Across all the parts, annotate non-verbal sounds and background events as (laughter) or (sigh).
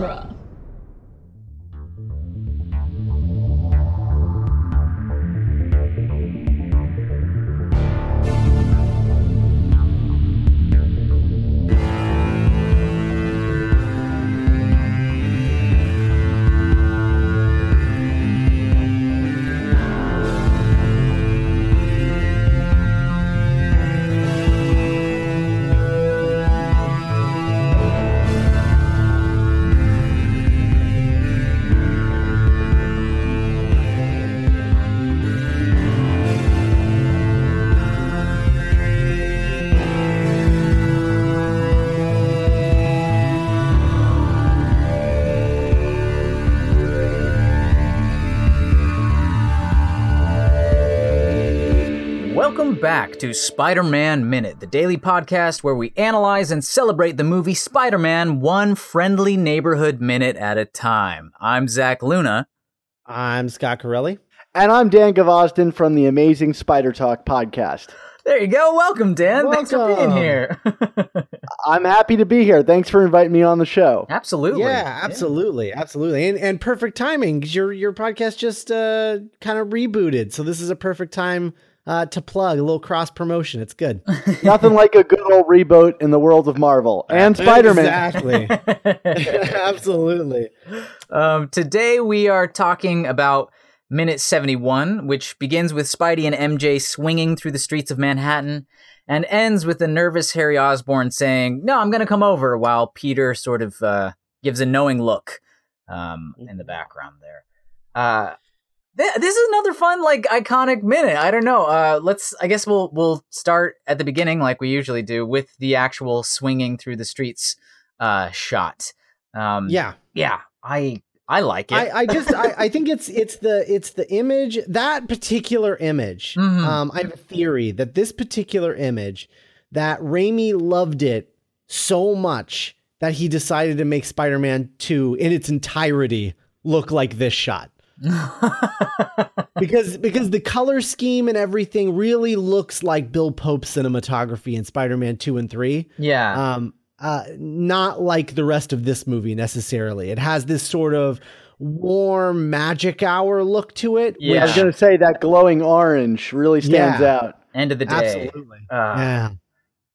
genre. Back to Spider Man Minute, the daily podcast where we analyze and celebrate the movie Spider Man one friendly neighborhood minute at a time. I'm Zach Luna. I'm Scott Corelli. And I'm Dan Gvozden from the Amazing Spider Talk podcast. There you go. Welcome, Dan. Thanks for being here. (laughs) I'm happy to be here. Thanks for inviting me on the show. absolutely. Yeah, absolutely, absolutely, and and perfect timing because your your podcast just uh, kind of rebooted, so this is a perfect time uh, to plug a little cross promotion. It's good. (laughs) Nothing like a good old reboot in the world of Marvel and Spider Man. exactly, (laughs) (laughs) absolutely. Um, today we are talking about minute 71, which begins with Spidey and MJ swinging through the streets of Manhattan and ends with the nervous Harry Osborn saying, No, I'm going to come over, while Peter sort of uh, gives a knowing look um, in the background there. Uh, th- this is another fun, like iconic minute. I don't know. Uh, let's. I guess we'll we'll start at the beginning, like we usually do, with the actual swinging through the streets uh, shot. Um, Yeah, yeah, I I like it. I, I just I, I think it's it's the it's the image that particular image. Mhm. Um, I have a theory that this particular image that Raimi loved it so much that he decided to make Spider-Man 2 in its entirety look like this shot. (laughs) because because the color scheme and everything really looks like Bill Pope's cinematography in Spider-Man 2 and 3 yeah, um uh not like the rest of this movie necessarily it has this sort of warm magic hour look to it Yeah. I was going to say that glowing orange really stands Yeah. out. end of the day. absolutely Uh, yeah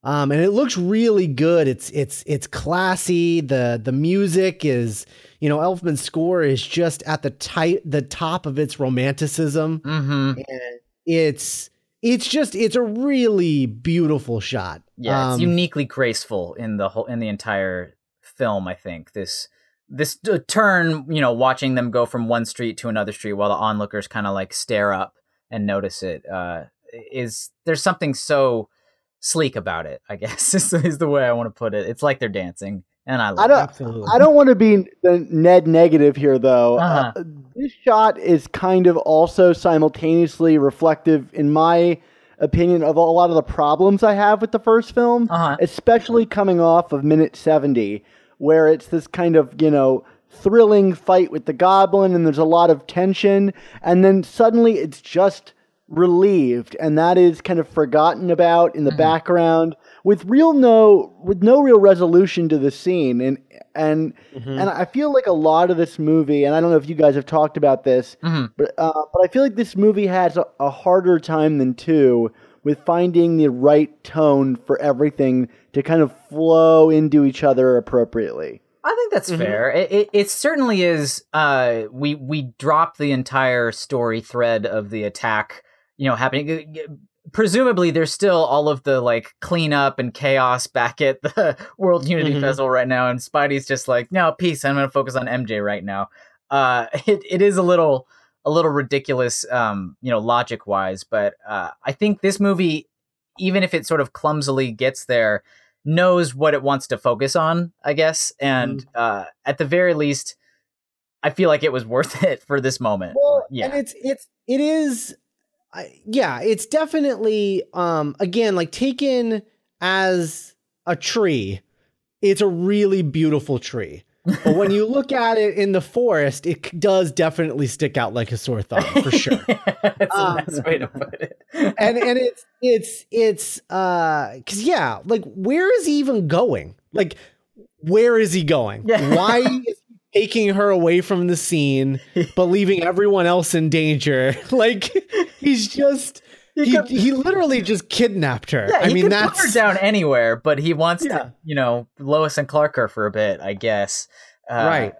um and it looks really good it's it's it's classy the the music is you know elfman's score is just at the tight the top of its romanticism hmm and it's it's just it's a really beautiful shot Yeah, it's Um, uniquely graceful in the whole in the entire film. I think this this uh, turn, you know, watching them go from one street to another street while the onlookers kind of like stare up and notice it uh, is there's something so sleek about it. I guess (laughs) is, is the way I want to put it. It's like they're dancing, and I I don't. absolutely I don't want to be the Ned negative here, though. Uh-huh. Uh, this shot is kind of also simultaneously reflective, in my opinion, of a lot of the problems I have with the first film, Uh-huh. especially coming off of minute 70, where it's this kind of, you know, thrilling fight with the goblin and there's a lot of tension, and then suddenly it's just relieved and that is kind of forgotten about in the background with real no with no real resolution to the scene and and Mhm. and I feel like a lot of this movie and I don't know if you guys have talked about this Mhm. but uh, but I feel like this movie has a, a harder time than two with finding the right tone for everything to kind of flow into each other appropriately. I think that's Mhm. fair. It, it, it certainly is. Uh, we we drop the entire story thread of the attack, you know, happening. Presumably, there's still all of the like cleanup and chaos back at the (laughs) World Unity Mhm. Festival right now, and Spidey's just like, no, peace. I'm going to focus on MJ right now. Uh, (laughs) it it is a little a little ridiculous, um, you know, logic wise, but uh, I think this movie, even if it sort of clumsily gets there, knows what it wants to focus on, I guess. And uh, at the very least, I feel like it was worth (laughs) it for this moment. Well, yeah. and it's it's it is, I yeah, it's definitely um again like taken as a tree. It's a really beautiful tree, but when you (laughs) look at it in the forest, it does definitely stick out like a sore thumb for (laughs) sure. That's Um, the best way to put it. and and it's it's it's uh because yeah, like where is he even going? Like where is he going? Yeah. Why (laughs) is taking her away from the scene, (laughs) but leaving everyone else in danger. (laughs) Like he's just He he, could- he literally just kidnapped her. Yeah, I he mean could that's put her down anywhere, but he wants Yeah. to, you know, Lois and Clark her for a bit, I guess. Uh,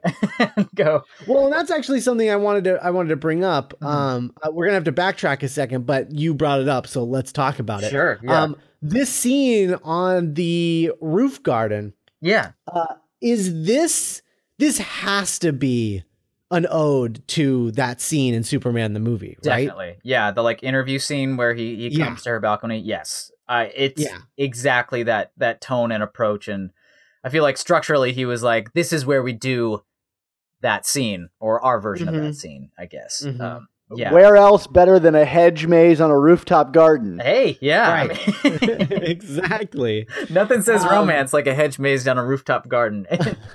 Right. (laughs) go. Well, and that's actually something I wanted to I wanted to bring up. Mhm. Um, uh, we're gonna have to backtrack a second, but you brought it up, so let's talk about it. Sure. Yeah. Um, this scene on the roof garden yeah. uh, is this this has to be an ode to that scene in Superman the movie, right? Definitely. Yeah. The like interview scene where he, he Yeah. comes to her balcony. Yes. I it's Yeah. exactly that that tone and approach. And I feel like structurally he was like, this is where we do that scene or our version of Mhm. that scene, I guess. Mhm. Um, yeah. Where else better than a hedge maze on a rooftop garden? Hey, yeah. I Right. mean- (laughs) exactly. Nothing says Um, romance like a hedge maze down a rooftop garden.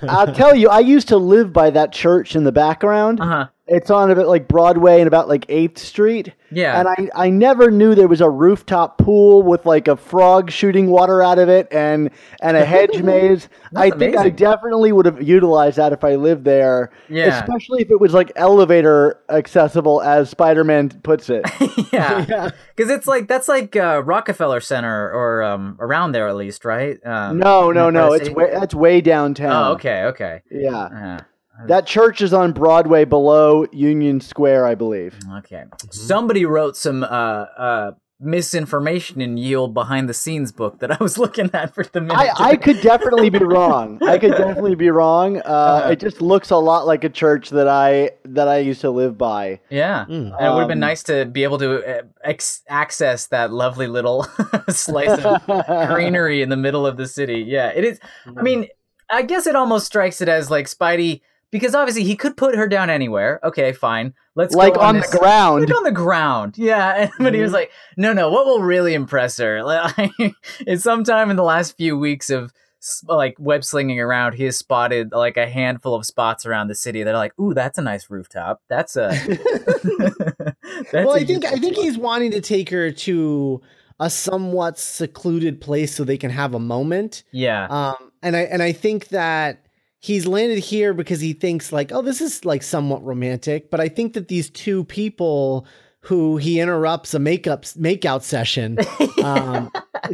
I'll tell you, I used to live by that church in the background. uh huh. It's on about like Broadway and about like 8th Street. Yeah. And I, I never knew there was a rooftop pool with like a frog shooting water out of it and and a hedge (laughs) maze. I think I definitely would have utilized that if I lived there. Yeah. Especially if it was like elevator accessible, as Spider Man puts it. (laughs) yeah. (laughs) Yeah. Because it's like that's like uh, Rockefeller Center or um, around there at least, right? Um, no, no, no. It's way, that's way downtown. Oh, okay, okay. Yeah. Uh, That church is on Broadway below Union Square, I believe. okay. Somebody wrote some uh, uh, misinformation in Yield behind the scenes book that I was looking at for the minute. I, I could definitely be wrong. I could definitely be wrong. Uh, Uh-huh. it just looks a lot like a church that I that I used to live by. yeah. Mm. And it would have been Um, nice to be able to uh, ex- access that lovely little (laughs) slice of greenery in the middle of the city. Yeah, it is. I mean, I guess it almost strikes it as like Spidey because obviously he could put her down anywhere. Okay, fine. Let's like go on this- the ground. Like on the ground, yeah. (laughs) And, but he was like, "No, no. What will really impress her (laughs) like, is sometime in the last few weeks of like web slinging around, he has spotted like a handful of spots around the city that are like, ooh, that's a nice rooftop. That's a. (laughs) that's well, a I think I think spot." he's wanting to take her to a somewhat secluded place so they can have a moment. Yeah. Um, and I and I think that he's landed here because he thinks like, oh, this is like somewhat romantic. But I think that these two people who he interrupts a makeup makeout session (laughs) um,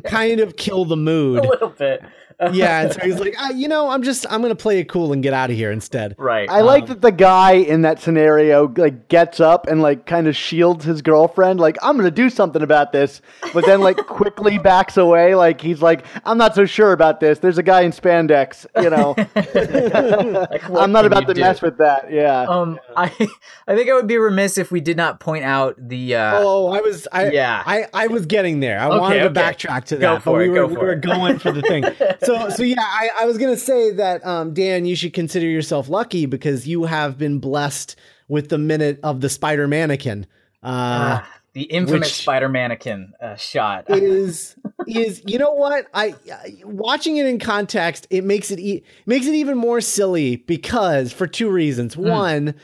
kind of kill the mood a little bit. Yeah, and so he's like, ah, you know, I'm just I'm gonna play it cool and get out of here instead. right. I like Um, that the guy in that scenario like gets up and like kind of shields his girlfriend, like I'm gonna do something about this, but then like (laughs) quickly backs away, like he's like I'm not so sure about this. There's a guy in spandex, you know. (laughs) Like, I'm not about to do? mess with that. Yeah. Um, I (laughs) I think I would be remiss if we did not point out the. Uh, Oh, I was I Yeah. I, I was getting there. I Okay, wanted to okay. backtrack to that, Go but for we it, were go we for were it. going for the thing. So so yeah, I, I was gonna say that um, Dan, you should consider yourself lucky because you have been blessed with the minute of the Spider Mannequin. Uh, ah, the infamous Spider Mannequin uh, shot. (laughs) is is you know what I watching it in context it makes it e- makes it even more silly because for two reasons. Hmm. One,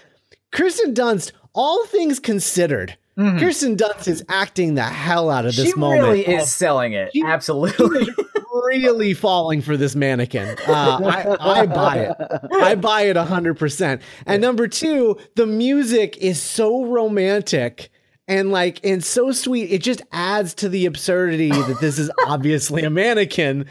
Kirsten Dunst, all things considered, Mhm. Kirsten Dunst is acting the hell out of this she moment. really is selling it. She- Absolutely. (laughs) really falling for this mannequin. Uh, I, I buy it. I buy it 100%. And number two, the music is so romantic and like and so sweet. It just adds to the absurdity that this is (laughs) obviously a mannequin.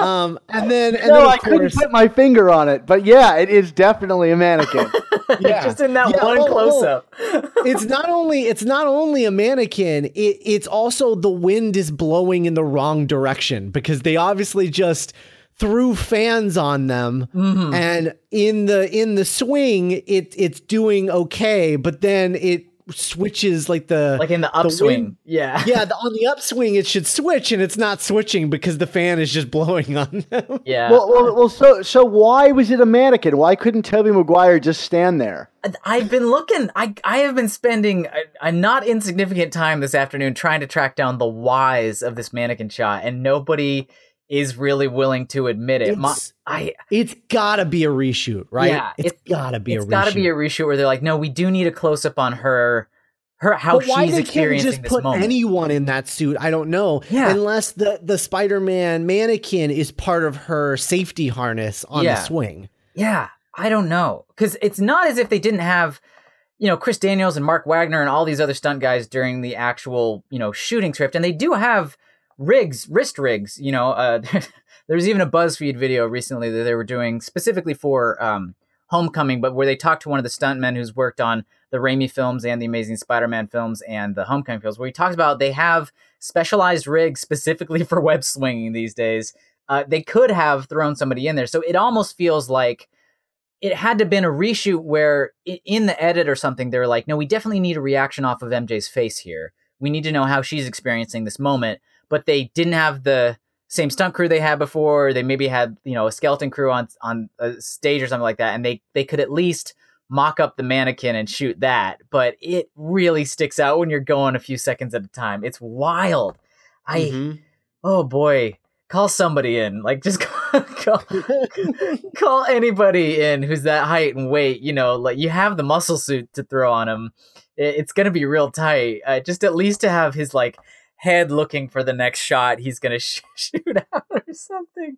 Um, and then and no, then I of couldn't put my finger on it, but yeah, it is definitely a mannequin. (laughs) yeah. Just in that Yeah, one oh, oh. close up. (laughs) it's not only it's not only a mannequin it, it's also the wind is blowing in the wrong direction because they obviously just threw fans on them Mm-hmm. and in the in the swing it it's doing okay but then it switches like the like in the wind- upswing. yeah. (laughs) yeah the, on the upswing it should switch and it's not switching because the fan is just blowing on them (laughs) Yeah. well, well, well, so so why was it a mannequin? Why couldn't Tobey Maguire just stand there? I've been looking. I I have been spending a, a not insignificant time this afternoon trying to track down the whys of this mannequin shot, and nobody is really willing to admit it. My, I it's gotta be a reshoot right Yeah, it's it- gotta be it's a got to reshoot be a reshoot where they're like, no, we do need a close up on her, her how but why she's they can't just put moment. anyone in that suit? I don't know. Yeah. Unless the the Spider Man mannequin is part of her safety harness on Yeah. the swing. yeah, I don't know because it's not as if they didn't have, you know, Chris Daniels and Mark Wagner and all these other stunt guys during the actual, you know, shooting script, and they do have rigs, wrist rigs. You know, uh, (laughs) there's even a BuzzFeed video recently that they were doing specifically for um, Homecoming, but where they talked to one of the stuntmen who's worked on the Raimi films and the Amazing Spider-Man films and the Homecoming films, where he talks about they have specialized rigs specifically (laughs) for web swinging these days. Uh, they could have thrown somebody in there, so it almost feels like it had to have been a reshoot where in the edit or something they're like, no, we definitely need a reaction off of MJ's face here. We need to know how she's experiencing this moment, but they didn't have the same stunt crew they had before. They maybe had you know a skeleton crew on on a stage or something like that, and they they could at least mock up the mannequin and shoot that. But it really sticks out when you're going a few seconds at a time. It's wild. I mm-hmm. oh boy, call somebody in. Like just (laughs) call, call, call anybody in who's that height and weight. You know, like you have the muscle suit to throw on him. it's gonna be real tight. Uh, just at least to have his like head looking for the next shot he's going (laughs) to sh- shoot out or something.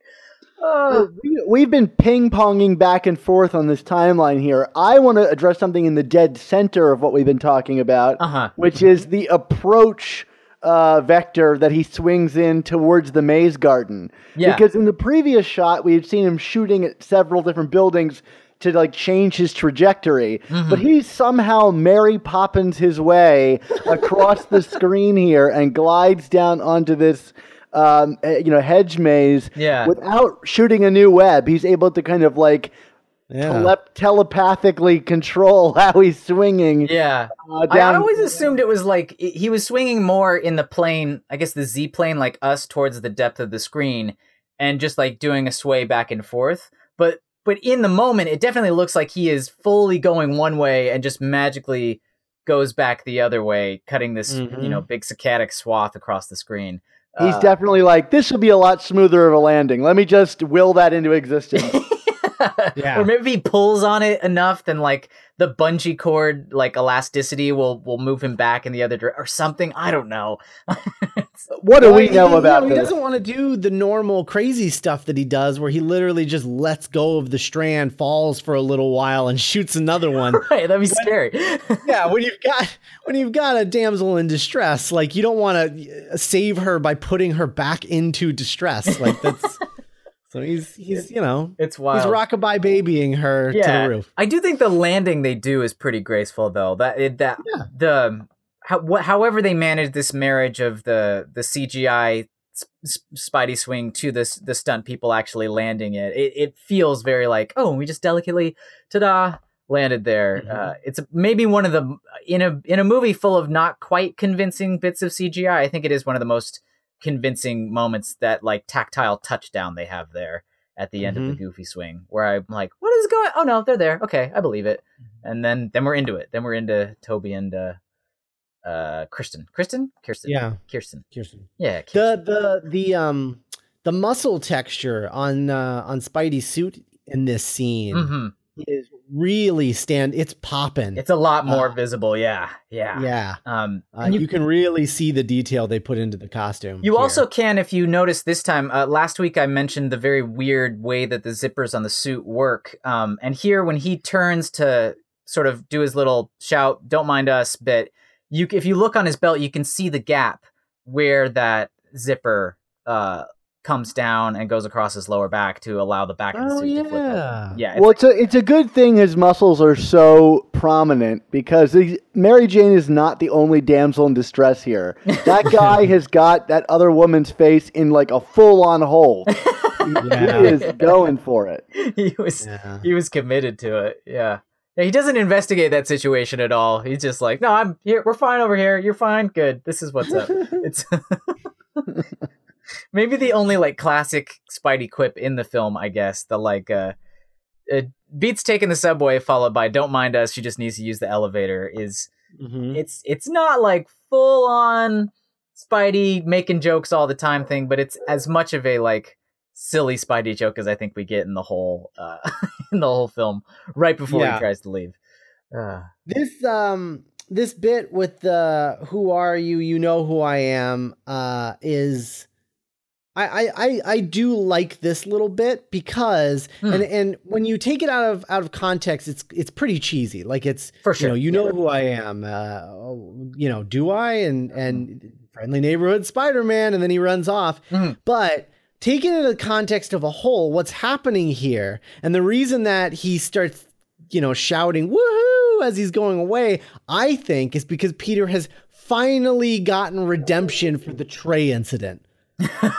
Oh. We, have been ping ponging back and forth on this timeline here. I want to address something in the dead center of what we've been talking about, uh-huh. which is the approach uh, vector that he swings in towards the maze garden. Yeah. Because in the previous shot, we had seen him shooting at several different buildings to like change his trajectory, mm-hmm. but he somehow Mary Poppins his way across the screen here and glides down onto this um, eh, you know hedge maze yeah. without shooting a new web. He's able to kind of like yeah. Tele- telepathically control (laughs) how he's swinging. Yeah, uh, I always assumed it was like he was swinging more in the plane, I guess the Z plane, like us, towards the depth of the screen, and just like doing a sway back and forth. But but in the moment, it definitely looks like he is fully going one way and just magically goes back the other way, cutting this mm-hmm. you know big saccadic swath across the screen. He's uh, definitely like this will be a lot smoother of a landing. Let me just will that into existence. (laughs) yeah. Or maybe he pulls on it enough, then like the bungee cord like elasticity will will move him back in the other direction or something. I don't know. (laughs) what do well, we know he, about? You know, he doesn't want to do the normal crazy stuff that he does, where he literally just lets go of the strand, falls for a little while, and (laughs) shoots another one. (laughs) right, that'd be scary. (laughs) yeah, when you've got when you've got a damsel in distress, like you don't want to uh, save her by putting her back into distress. Like that's. So he's he's you know it's wild. He's rockabye babying her yeah. to the roof. I do think the landing they do is pretty graceful though. That that yeah. the how, wh- however they manage this marriage of the the CGI Spidey swing to this the stunt people actually landing it. It it feels very like oh we just delicately ta-da landed there. Mm-hmm. Uh, it's maybe one of the in a in a movie full of not quite convincing bits of CGI. I think it is one of the most convincing moments that like tactile touchdown they have there at the end mm-hmm. of the mm-hmm. goofy swing where i'm like what is going oh no they're there okay i believe it mm-hmm. and then then we're into it then we're into Tobey and uh uh kristen. Kristen? Kirsten. Yeah. Kirsten. Kirsten. Yeah kirsten. the the the um the muscle texture on uh on spidey's suit in this scene mm-hmm. is really stand it's popping it's a lot more uh, visible. Yeah. Yeah. yeah. Um uh, you, you, can really see the detail they put into the costume you here. also can if you notice this time uh, last week i mentioned the very weird way that the zippers on the suit work. Um and here when he turns to sort of do his little shout don't mind us bit you if you look on his belt you can see the gap where that zipper uh comes down and goes across his lower back to allow the back of the oh, suit yeah. to flip open. Yeah. It's well, it's a it's a good thing his muscles are so prominent because Mary Jane is not the only damsel in distress here. (laughs) That guy has got that other woman's face in like a full on hole. (laughs) yeah. He is going for it. (laughs) He was yeah. he was committed to it. Yeah. He doesn't investigate that situation at all. He's just like, "No, I'm here. We're fine over here. You're fine. Good. This is what's up." (laughs) it's (laughs) maybe the only like classic Spidey quip in the film, I guess. The like uh, uh beats taking the subway followed by "Don't mind us, she just needs to use the elevator." Is mm-hmm. it's it's not like full on Spidey making jokes all the time thing, but it's as much of a like silly Spidey joke as I think we get in the whole uh, (laughs) in the whole film right before yeah. he tries to leave. Uh. This um this bit with the "Who are you? You know who I am" uh, is I, I, I, I do like this little bit because Hmm. and and when you take it out of out of context, it's it's pretty cheesy. Like it's For you sure. know you know who I am. Uh, oh, you know, do I? And and friendly neighborhood Spider Man, and then he runs off. Mhm. But taken in the context of a whole, what's happening here, and the reason that he starts you know shouting woohoo as he's going away, I think is because Peter has finally gotten redemption for the tray incident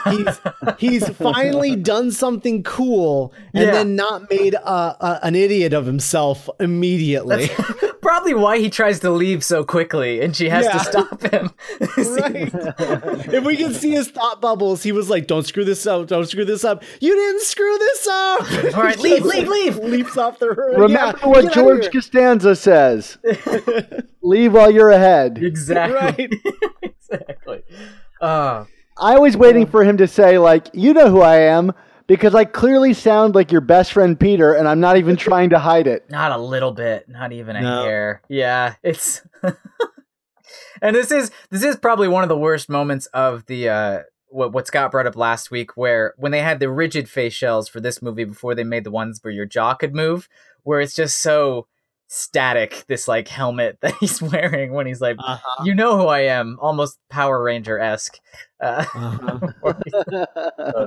he's he's (laughs) finally done something cool and Yeah. then not made a, a, an idiot of himself immediately. (laughs) Probably why he tries to leave so quickly, and she has Yeah. to stop him. (laughs) right? if we can see his thought bubbles, he was like, "Don't screw this up! Don't screw this up! You didn't screw this up!" (laughs) All right, leave, leave, leave. (laughs) Leaps off the roof. Remember Yeah, what George. Costanza says. Leave while you're ahead. Exactly. Right. exactly. Uh, I was waiting for him to say, like, you know who I am, because I clearly sound like your best friend Peter, and I'm not even trying to hide it. not a little bit, not even a No. hair. Yeah, it's. (laughs) and this is this is probably one of the worst moments of the uh what what Scott brought up last week, where when they had the rigid face shells for this movie before they made the ones where your jaw could move, where it's just so static. This like helmet (laughs) that he's wearing when he's like, Uh-huh, "You know who I am," almost Power Ranger esque. Uh, uh-huh.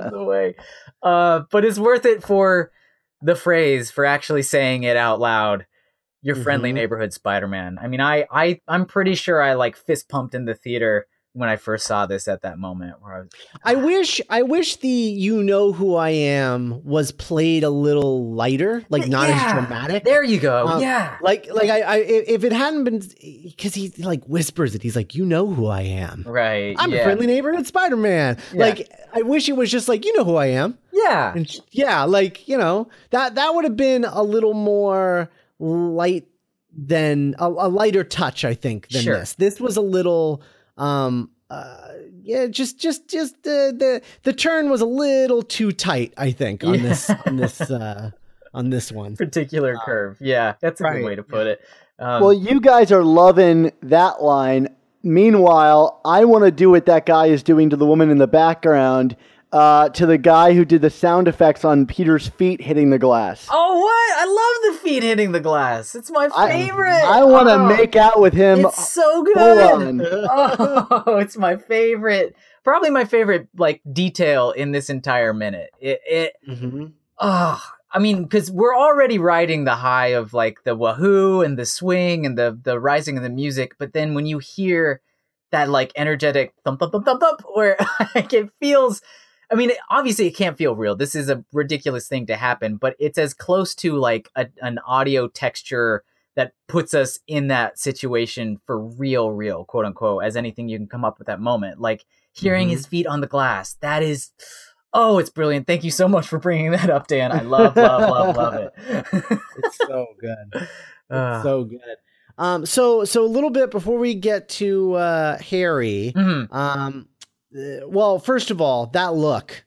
(laughs) away. Uh, but it's worth it for the phrase for actually saying it out loud. Your friendly Mhm. neighborhood Spider-Man. I mean, I, I, I'm pretty sure I like fist pumped in the theater when I first saw this at that moment. Where I, was, I wish I wish the "You Know Who I Am" was played a little lighter, like not Yeah. as dramatic. there you go. Um, yeah, Like, like I, I, if it hadn't been, because he like whispers it, he's like, "You know who I am. right. I'm yeah. a friendly neighborhood Spider-Man." Yeah. Like, I wish it was just like, "You know who I am." Yeah, And yeah, like you know that that would have been a little more light than a, a lighter touch, I think, than Sure. this. This was a little, um, uh, yeah, just just just the the the turn was a little too tight, I think, on this on this (laughs) uh on this one. particular curve. Yeah, that's a right, good way to put it. Um, well, you guys are loving that line. Meanwhile, I want to do what that guy is doing to the woman in the background, uh, to the guy who did the sound effects on Peter's feet hitting the glass. oh, what? I love the feet hitting the glass. It's my favorite. I want to Oh. make out with him. It's so full good. on. (laughs) oh, it's my favorite. Probably my favorite like detail in this entire minute. It it Mhm. oh, I mean because we're already riding the high of like the wahoo and the swing and the the rising of the music, but then when you hear that like energetic thump thump thump thump thump where (laughs) like it feels I mean, obviously, it can't feel real. This is a ridiculous thing to happen, but it's as close to like a, an audio texture that puts us in that situation for real, real, quote unquote, as anything you can come up with that moment. Like hearing Mhm. his feet on the glass. That is, oh, it's brilliant. Thank you so much for bringing that up, Dan. I love, love, love, love it. (laughs) It's so good. (laughs) Uh, so good. Um, so so a little bit before we get to uh, Harry. mhm. Um, well, first of all, that look,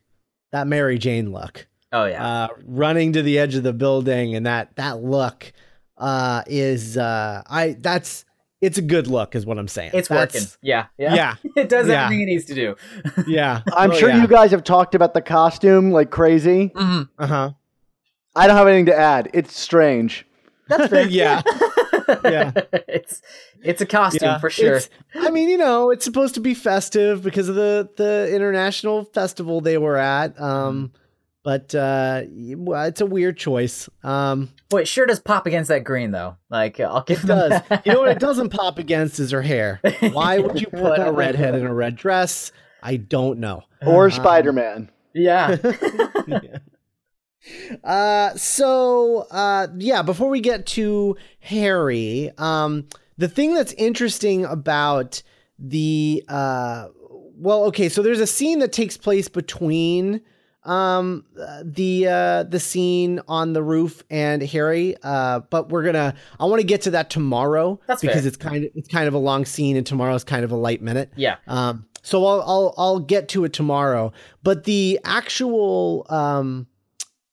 that Mary Jane look, Oh yeah, uh, running to the edge of the building, and that that look uh, is uh, I that's it's a good look, is what I'm saying. it's That's- working. Yeah, yeah, Yeah, (laughs) It does Yeah. everything it needs to do. (laughs) yeah. I'm Oh, sure yeah. you guys have talked about the costume like crazy. Mhm. Uh huh. I don't have anything to add. It's strange. That's fair. (laughs) Yeah. Yeah. (laughs) it's it's a costume Yeah, for sure. it's- I mean, you know, it's supposed to be festive because of the the international festival they were at. Mm-hmm. Um, but uh, it's a weird choice. Um, Boy, it sure does pop against that green though. Like I'll give it does. that. you know what it (laughs) doesn't pop against is her hair. Why would you put a redhead in a red dress? I don't know. Or Um, Spider Man. Yeah. (laughs) Uh, so uh, yeah, before we get to Harry, um, the thing that's interesting about the uh, well, okay, so there's a scene that takes place between um the uh the scene on the roof and Harry uh but we're gonna I want to get to that tomorrow That's because fair. it's kind of it's kind of a long scene and tomorrow's kind of a light minute yeah. um, so I'll, I'll I'll get to it tomorrow. But the actual um,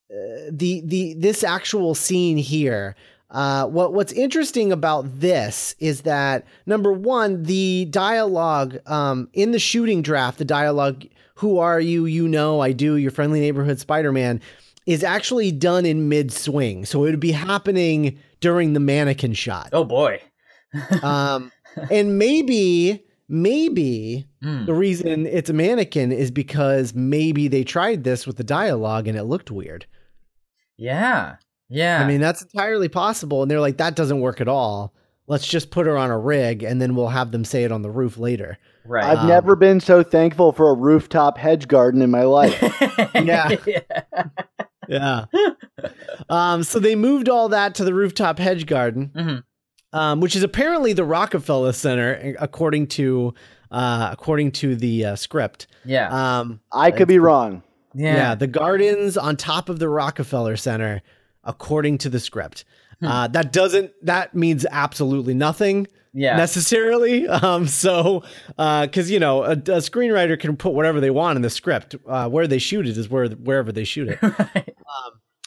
the the this actual scene here, Uh, what what's interesting about this is that number one, the dialogue um, in the shooting draft, the dialogue "Who are you? You know, I do. Your friendly neighborhood Spider-Man," is actually done in mid swing, so it would be happening during the mannequin shot. Oh boy. (laughs) Um, and maybe maybe Hmm. the reason it's a mannequin is because maybe they tried this with the dialogue and it looked weird. Yeah. Yeah. I mean, that's entirely possible. And they're like, that doesn't work at all. Let's just put her on a rig and then we'll have them say it on the roof later. right. I've Um, never been so thankful for a rooftop hedge garden in my life. (laughs) Yeah. Yeah. um, so they moved all that to the rooftop hedge garden, Mhm. um, which is apparently the Rockefeller Center, according to uh, according to the uh, script. yeah. Um, I could be wrong. Yeah. Yeah. the gardens on top of the Rockefeller Center, according to the script. Uh, that doesn't. That means absolutely nothing. Yeah. necessarily. (laughs) Um, so, because you know, a, a screenwriter can put whatever they want in the script. Uh, where they shoot it is where wherever they shoot it. (laughs) Right.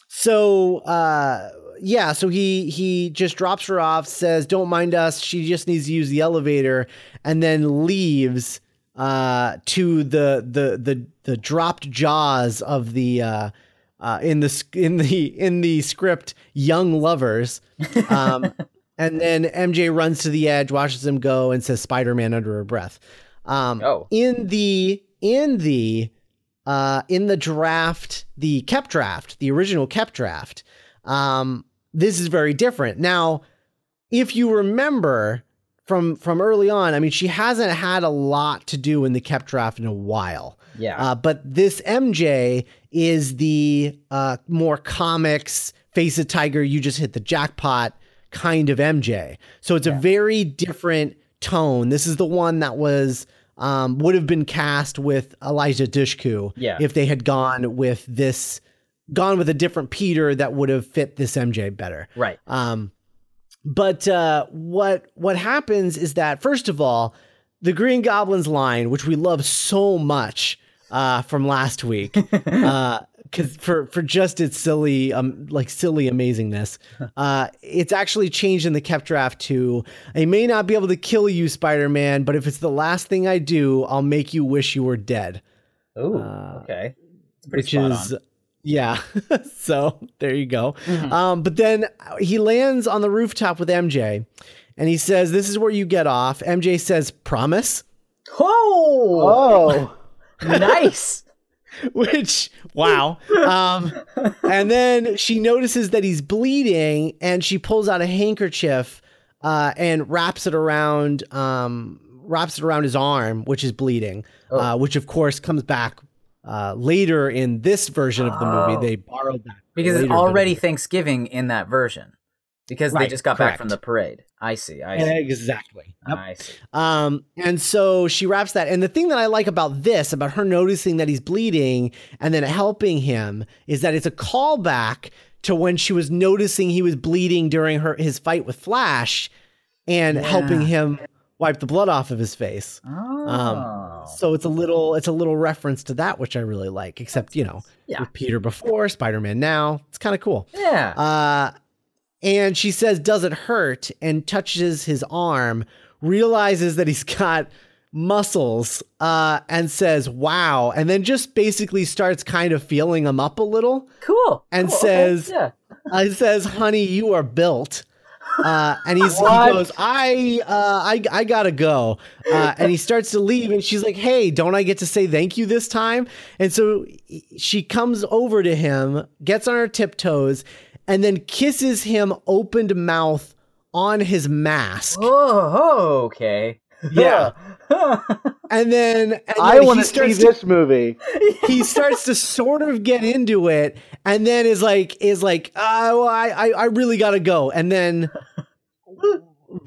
So, uh, yeah, so he he just drops her off, says, "Don't mind us. She just needs to use the elevator," and then leaves uh, to the the the the dropped jaws of the. Uh, uh, in the in the in the script, young lovers, um, (laughs) and then MJ runs to the edge, watches him go, and says Spider-Man under her breath. Um, Oh. in the in the uh, in the draft, the Koepp draft, the original Koepp draft, um, this is very different. Now, if you remember from from early on, I mean, she hasn't had a lot to do in the Koepp draft in a while. Yeah. Uh, but this MJ is the uh, more comics, face a tiger, you just hit the jackpot kind of MJ. So it's a very different tone. This is the one that was um, would have been cast with Eliza Dushku Yeah. if they had gone with this, gone with a different Peter that would have fit this MJ better. right. Um, but uh, what what happens is that first of all, the Green Goblin's line, which we love so much uh, from last week, (laughs) because for for just its silly um like silly amazingness, (laughs) uh, it's actually changed in the Koepp draft to I may not be able to kill you, Spider Man, but if it's the last thing I do, I'll make you wish you were dead Ooh. uh, okay. It's pretty which is on. Yeah. (laughs) So there you go. Mhm. um, but then he lands on the rooftop with mj and he says this is where you get off. Mj says promise? Oh, Oh, (laughs) nice. (laughs) which wow. Um, and then she notices that he's bleeding and she pulls out a handkerchief uh, and wraps it around um, wraps it around his arm which is bleeding uh, which of course comes back uh, later in this version of the Oh. movie they borrowed that Because it's already Thanksgiving in that version. Because they just got back from the parade. I see. I see. exactly Yep. I see. Um, and so she wraps that. And the thing that I like about this, about her noticing that he's bleeding and then helping him, is that it's a callback to when she was noticing he was bleeding during her his fight with Flash and Yeah. helping him wipe the blood off of his face. Oh. So it's a little it's a little reference to that, which I really like, except, you know, Yeah. with Peter before, Spider-Man now. It's kind of cool. yeah. Uh, and she says, Does it hurt? and touches his arm, realizes that he's got muscles, uh, and says, Wow. And then just basically starts kind of feeling him up a little. cool. and Cool, okay, says- yeah. Uh, says, Honey, you are built. Uh, and he's, he goes, I, uh, I, I gotta go. Uh, and he starts to leave, and she's like, Hey, don't I get to say thank you this time? And so she comes over to him, gets on her tiptoes, and then kisses him opened mouth on his mask. Oh, okay. (laughs) Yeah. (laughs) And then, and I then want to see this movie. (laughs) he starts to sort of get into it and then is like is like uh, well, I, I I really gotta go and then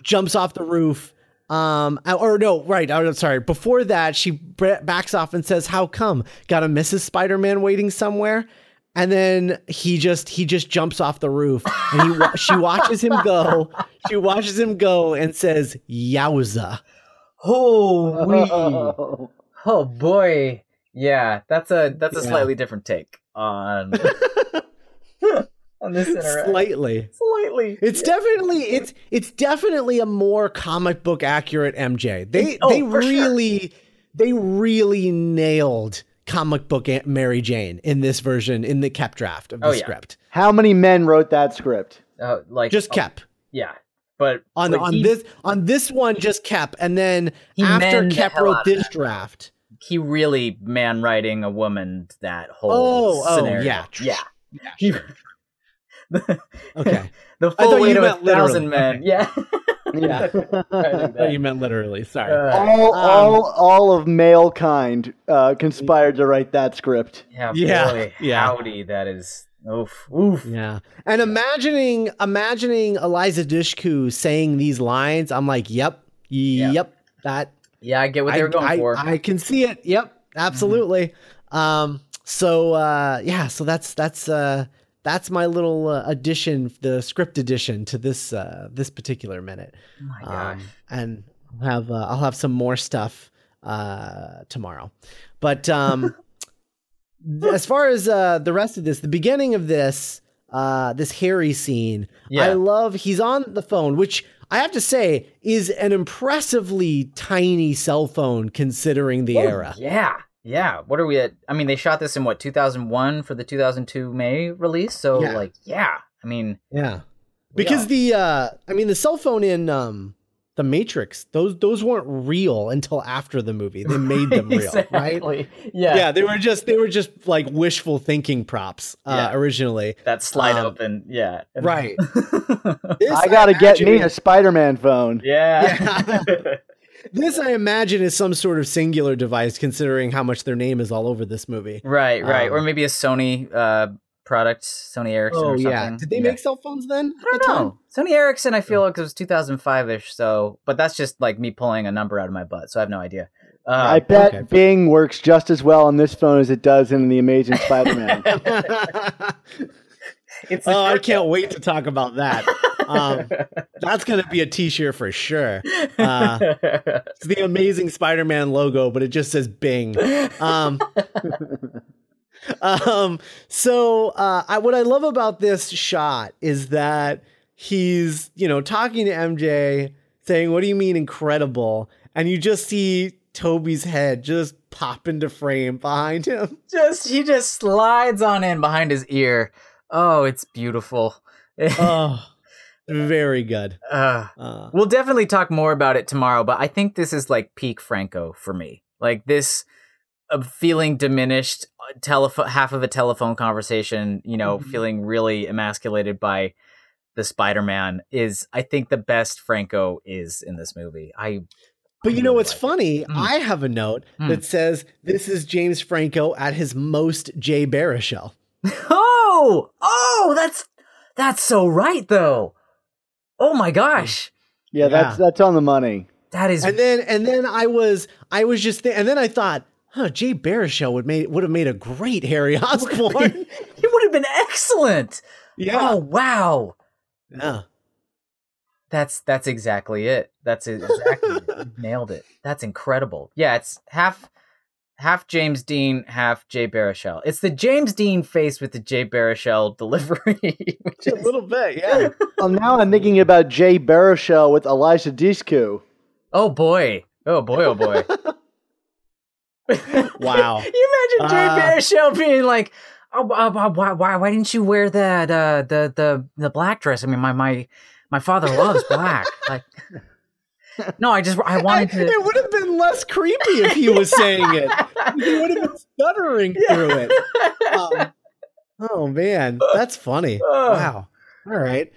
jumps off the roof um or no right I'm sorry before that she backs off and says how come got a Mrs. Spider-Man waiting somewhere and then he just he just jumps off the roof and he she watches him go she watches him go and says yowza Oh. (laughs) Oh. oh boy. Yeah, that's a that's a Yeah. slightly different take on (laughs) on this interaction. slightly Slightly. Absolutely. It's definitely it's it's definitely a more comic book accurate MJ. They Oh, they for sure. really they really nailed comic book Aunt Mary Jane in this version in the Koepp draft of the Oh, yeah. script. How many men wrote that script? Uh, like Just oh, Koepp. yeah, but On but on he, this on this one just Koepp and then after manned Koepp wrote this that. draft. he really man writing a woman that whole Oh, oh, yeah. yeah. Yeah. (laughs) Okay. the I thought full you weight of a meant literally. thousand men. Yeah. (laughs) Yeah. (laughs) I thought you meant literally. Sorry. Uh, all, Um, all, all of male kind uh, conspired to write that script. yeah, Yeah, boy, yeah. howdy, that is oof, oof. Yeah. And imagining imagining Eliza Dushku saying these lines, I'm like, yep, yep, that Yeah, I get what they were going I, for. I can see it. Yep, absolutely. Um so uh yeah, so that's that's uh that's my little uh, addition, the script addition to this uh this particular minute. oh my Um, and I'll have uh, I'll have some more stuff uh, tomorrow. But um, (laughs) as far as uh, the rest of this, the beginning of this uh, this Harry scene, Yeah. I love. He's on the phone, which I have to say is an impressively tiny cell phone considering the Oh, era. Yeah. Yeah. What are we at? I mean, they shot this in what, 2001 for the 2002 May release? So, Yeah. like, yeah. I mean, Yeah, because Yeah. the uh, I mean the cell phone in um, the Matrix those those weren't real until after the movie. They made them (laughs) real, right? Yeah. yeah they were just they were just like wishful thinking props uh, Yeah. originally That slide Um, open. Yeah. And- right (laughs) This I gotta get me a Spider-Man phone. yeah. (laughs) this i imagine is some sort of Cingular device considering how much their name is all over this movie right. Right. or Um, maybe a Sony uh, product, Sony Ericsson oh or something. yeah did they Yeah. make cell phones then I don't know. Sony Ericsson, I feel like it was 2005 ish. So, but that's just like me pulling a number out of my butt. So I have no idea. I Uh, bet okay. Bing works just as well on this phone as it does in the Amazing Spider-Man. (laughs) (laughs) it's oh i can't wait to talk about that um, (laughs) that's gonna be a t-shirt for sure uh, it's the amazing spider-man logo but it just says bing um, um so uh I, what i love about this shot is that he's you know talking to mj saying what do you mean incredible and you just see toby's head just pop into frame behind him (laughs) just he just slides on in behind his ear. Oh, it's beautiful. (laughs) oh very good Uh, uh, we'll definitely talk more about it tomorrow, but I think this is like peak Franco for me. Like this feeling diminished, uh, telephone half of a telephone conversation, you know, Mhm. feeling really emasculated by the Spider-Man is I think the best Franco is in this movie. I But you know what's like funny? Mm. I have a note Mm. that says this is James Franco at his most Jay Baruchel. (laughs) Oh, oh, that's that's so right though. Oh my gosh. Yeah, that's that's on the money. That is And then and then I was I was just th- and then I thought, huh, Jay Baruchel would made would have made a great Harry (laughs) Osborn. he would have been excellent. yeah. Oh wow. yeah. That's that's exactly it. That's exactly it. (laughs) Nailed it. That's incredible. Yeah, it's half half James Dean, half Jay Baruchel. It's the James Dean face with the Jay Baruchel (laughs) delivery. which A is- little bit, yeah. Well, now I'm thinking about Jay Baruchel with Eliza Dushku. oh boy. Oh boy, oh boy. Wow. (laughs) you imagine Jay Ah. Baruchel being like, oh, uh, uh, why, why, why didn't you wear that, uh, the, the, the black dress? I mean, my, my, my father loves black. (laughs) Like, no, I just, I wanted to. it would have been less creepy if he was saying it. He would have been stuttering (laughs) through it. Um, oh man, that's funny. Oh. Wow. All right.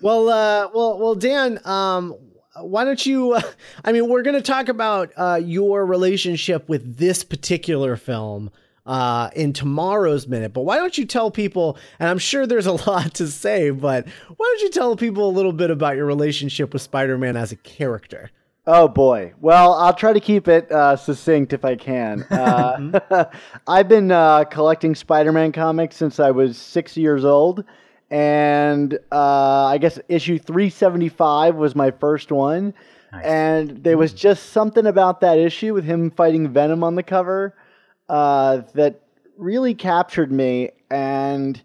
Well, uh, well, well, Dan. Um, why don't you? Uh, (laughs) I mean, we're going to talk about uh, your relationship with this particular film uh, in tomorrow's minute. But why don't you tell people? And I'm sure there's a (laughs) lot to say, but why don't you tell people a little bit about your relationship with Spider-Man as a character? Oh boy. Well, I'll try to keep it uh, succinct if I can. Uh, (laughs) I've been uh, collecting Spider-Man comics since I was six years old, and uh, I guess issue 375 was my first one. Nice. And there was just something about that issue with him fighting Venom on the cover uh, that really captured me. And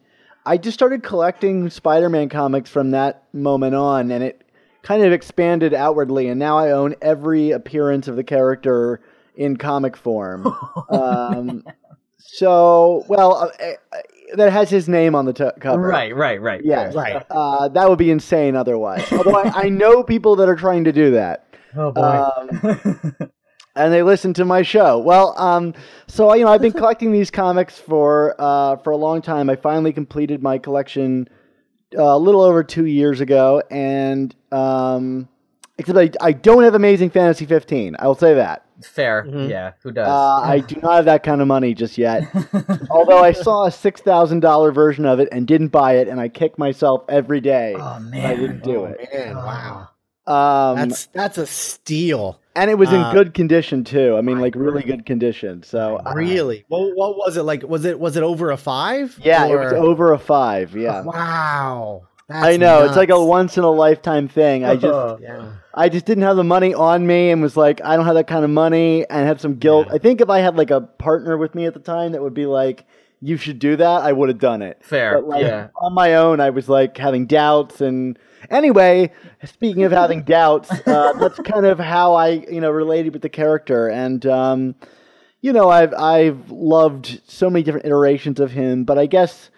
I just started collecting Spider-Man comics from that moment on, and it kind of expanded outwardly. And now I own every appearance of the character in comic form. (laughs) um, so, well, uh, uh, that has his name on the t- cover. Right, right, right. Yes. Right. Uh, that would be insane otherwise. Although I, I know people that are trying to do that. Oh boy. Um, (laughs) and they listen to my show. Well, um, so you know, I've been collecting these comics for uh, for a long time. I finally completed my collection uh, a little over two years ago, and um, except I, I don't have Amazing Fantasy 15. I will say that. Fair. Mhm. Yeah. Who does? Uh, I do not have that kind of money just yet. (laughs) Although I saw a six thousand dollar version of it and didn't buy it, and I kick myself every day. oh man! I didn't do oh, it. man, wow. Um, That's that's a steal. and it was in uh, good condition too. I mean, like really good condition. So uh, Really? What, what was it like? Was it was it over a five? Yeah, it was over a five. Yeah, Wow. I know it's like a once in a lifetime thing. I just, (laughs) Yeah. I just didn't have the money on me, and was like, I don't have that kind of money, and had some guilt. Yeah. I think if I had like a partner with me at the time that would be like, you should do that, I would have done it. Fair. But like yeah. on my own, I was like having doubts. And anyway, speaking of having doubts, uh, (laughs) that's kind of how I, you know, related with the character. And um, you know, I've I've loved so many different iterations of him. But I guess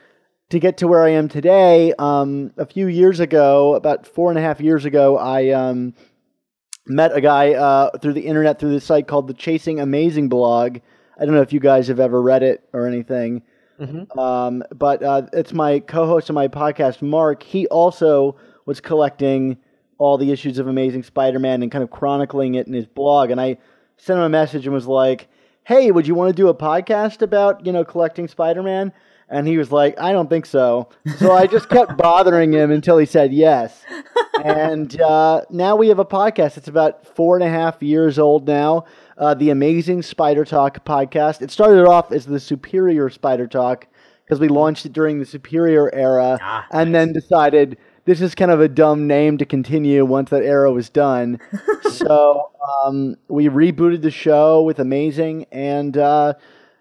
to get to where I am today, um, a few years ago, about four and a half years ago, I um, met a guy uh, through the internet through this site called the Chasing Amazing blog. I don't know if you guys have ever read it or anything. Mhm. Um, but uh, it's my co-host of my podcast, Mark. He also was collecting all the issues of Amazing Spider-Man and kind of chronicling it in his blog. And I sent him a message and was like, "Hey, would you want to do a podcast about you know collecting Spider-Man?" And he was like, "I don't think so." So I just kept (laughs) bothering him until he said yes. And uh, now we have a podcast. It's about four and a half years old now. Uh, the Amazing Spider Talk podcast. It started off as the Superior Spider Talk because we launched it during the Superior era, Ah, and then decided this is kind of a dumb name to continue once that era was done. (laughs) so um, we rebooted the show with Amazing, and uh,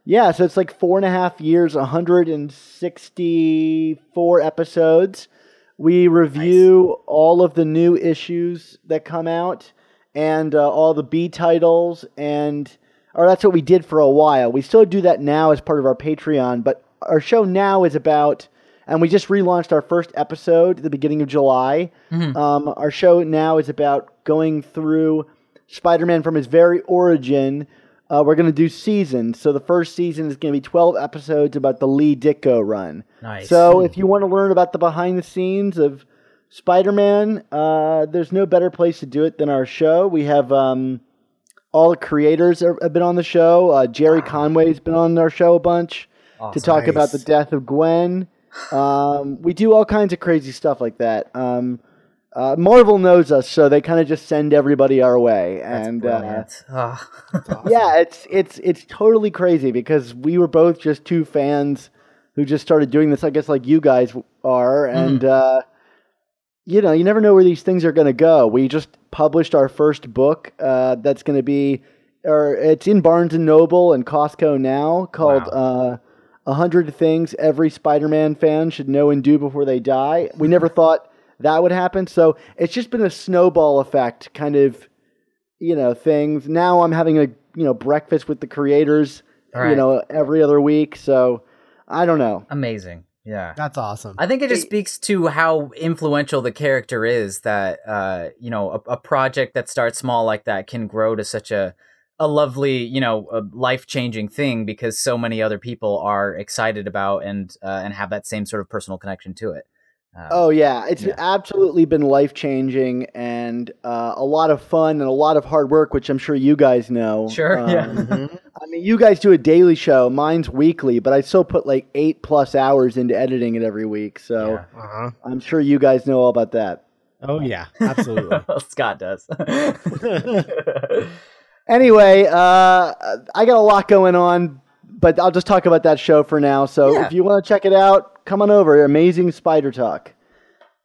yeah, so it's like four and a half years, 164 episodes. We review all of the new issues that come out and uh, all the B titles, and or that's what we did for a while. We still do that now as part of our Patreon, but our show now is about, and we just relaunched our first episode at the beginning of July. Mhm. Um, our show now is about going through Spider-Man from his very origin. Uh, we're going to do seasons. So the first season is going to be 12 episodes about the Lee Ditko run. Nice. So if you want to learn about the behind the scenes of Spider-Man, uh, there's no better place to do it than our show. We have um, all the creators are, have been on the show. Uh, Gerry Conway's been on our show a bunch to Awesome. talk about the death of Gwen. (sighs) Um, we do all kinds of crazy stuff like that. Um, uh, Marvel knows us, so they kind of just send everybody our way, That's and uh, brilliant. Ah. yeah, it's it's it's totally crazy because we were both just two fans who just started doing this. I guess like you guys are, and uh, you know, you never know where these things are going to go. We just published our first book uh, that's going to be, or it's in Barnes and Noble and Costco now, called uh, "A Hundred Things Every Spider-Man Fan Should Know and Do Before They Die." We never thought that would happen, so it's just been a snowball effect, kind of you know things. Now I'm having a you know breakfast with the creators, you know, every other week. So I don't know. Amazing. Yeah. That's awesome. I think it just speaks to how influential the character is that uh, you know, a, a project that starts small like that can grow to such a a lovely, you know, a life-changing thing because so many other people are excited about and uh, and have that same sort of personal connection to it. Uh, Oh yeah, it's Yeah. absolutely been life changing and uh, a lot of fun and a lot of hard work, which I'm sure you guys know. Sure, yeah. Um, Mhm. I mean, you guys do a daily show. Mine's weekly, but I still put like eight plus hours into editing it every week. So yeah. Uh-huh. I'm sure you guys know all about that. Oh yeah, absolutely. (laughs) Scott does. (laughs) Anyway, uh, I got a lot going on, but I'll just talk about that show for now. So Yeah. if you want to check it out, come on over. Amazing Spider Talk.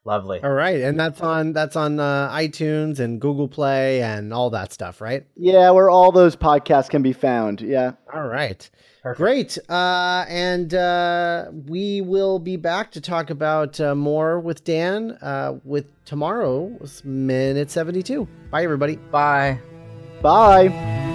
Lovely. All right, and that's on that's on uh, iTunes and Google Play and all that stuff, right? Yeah, where all those podcasts can be found. Yeah. All right. Perfect. Great. Uh, and uh, we will be back to talk about uh, more with Dan uh, with tomorrow's minute 72. Bye, everybody. Bye. Bye.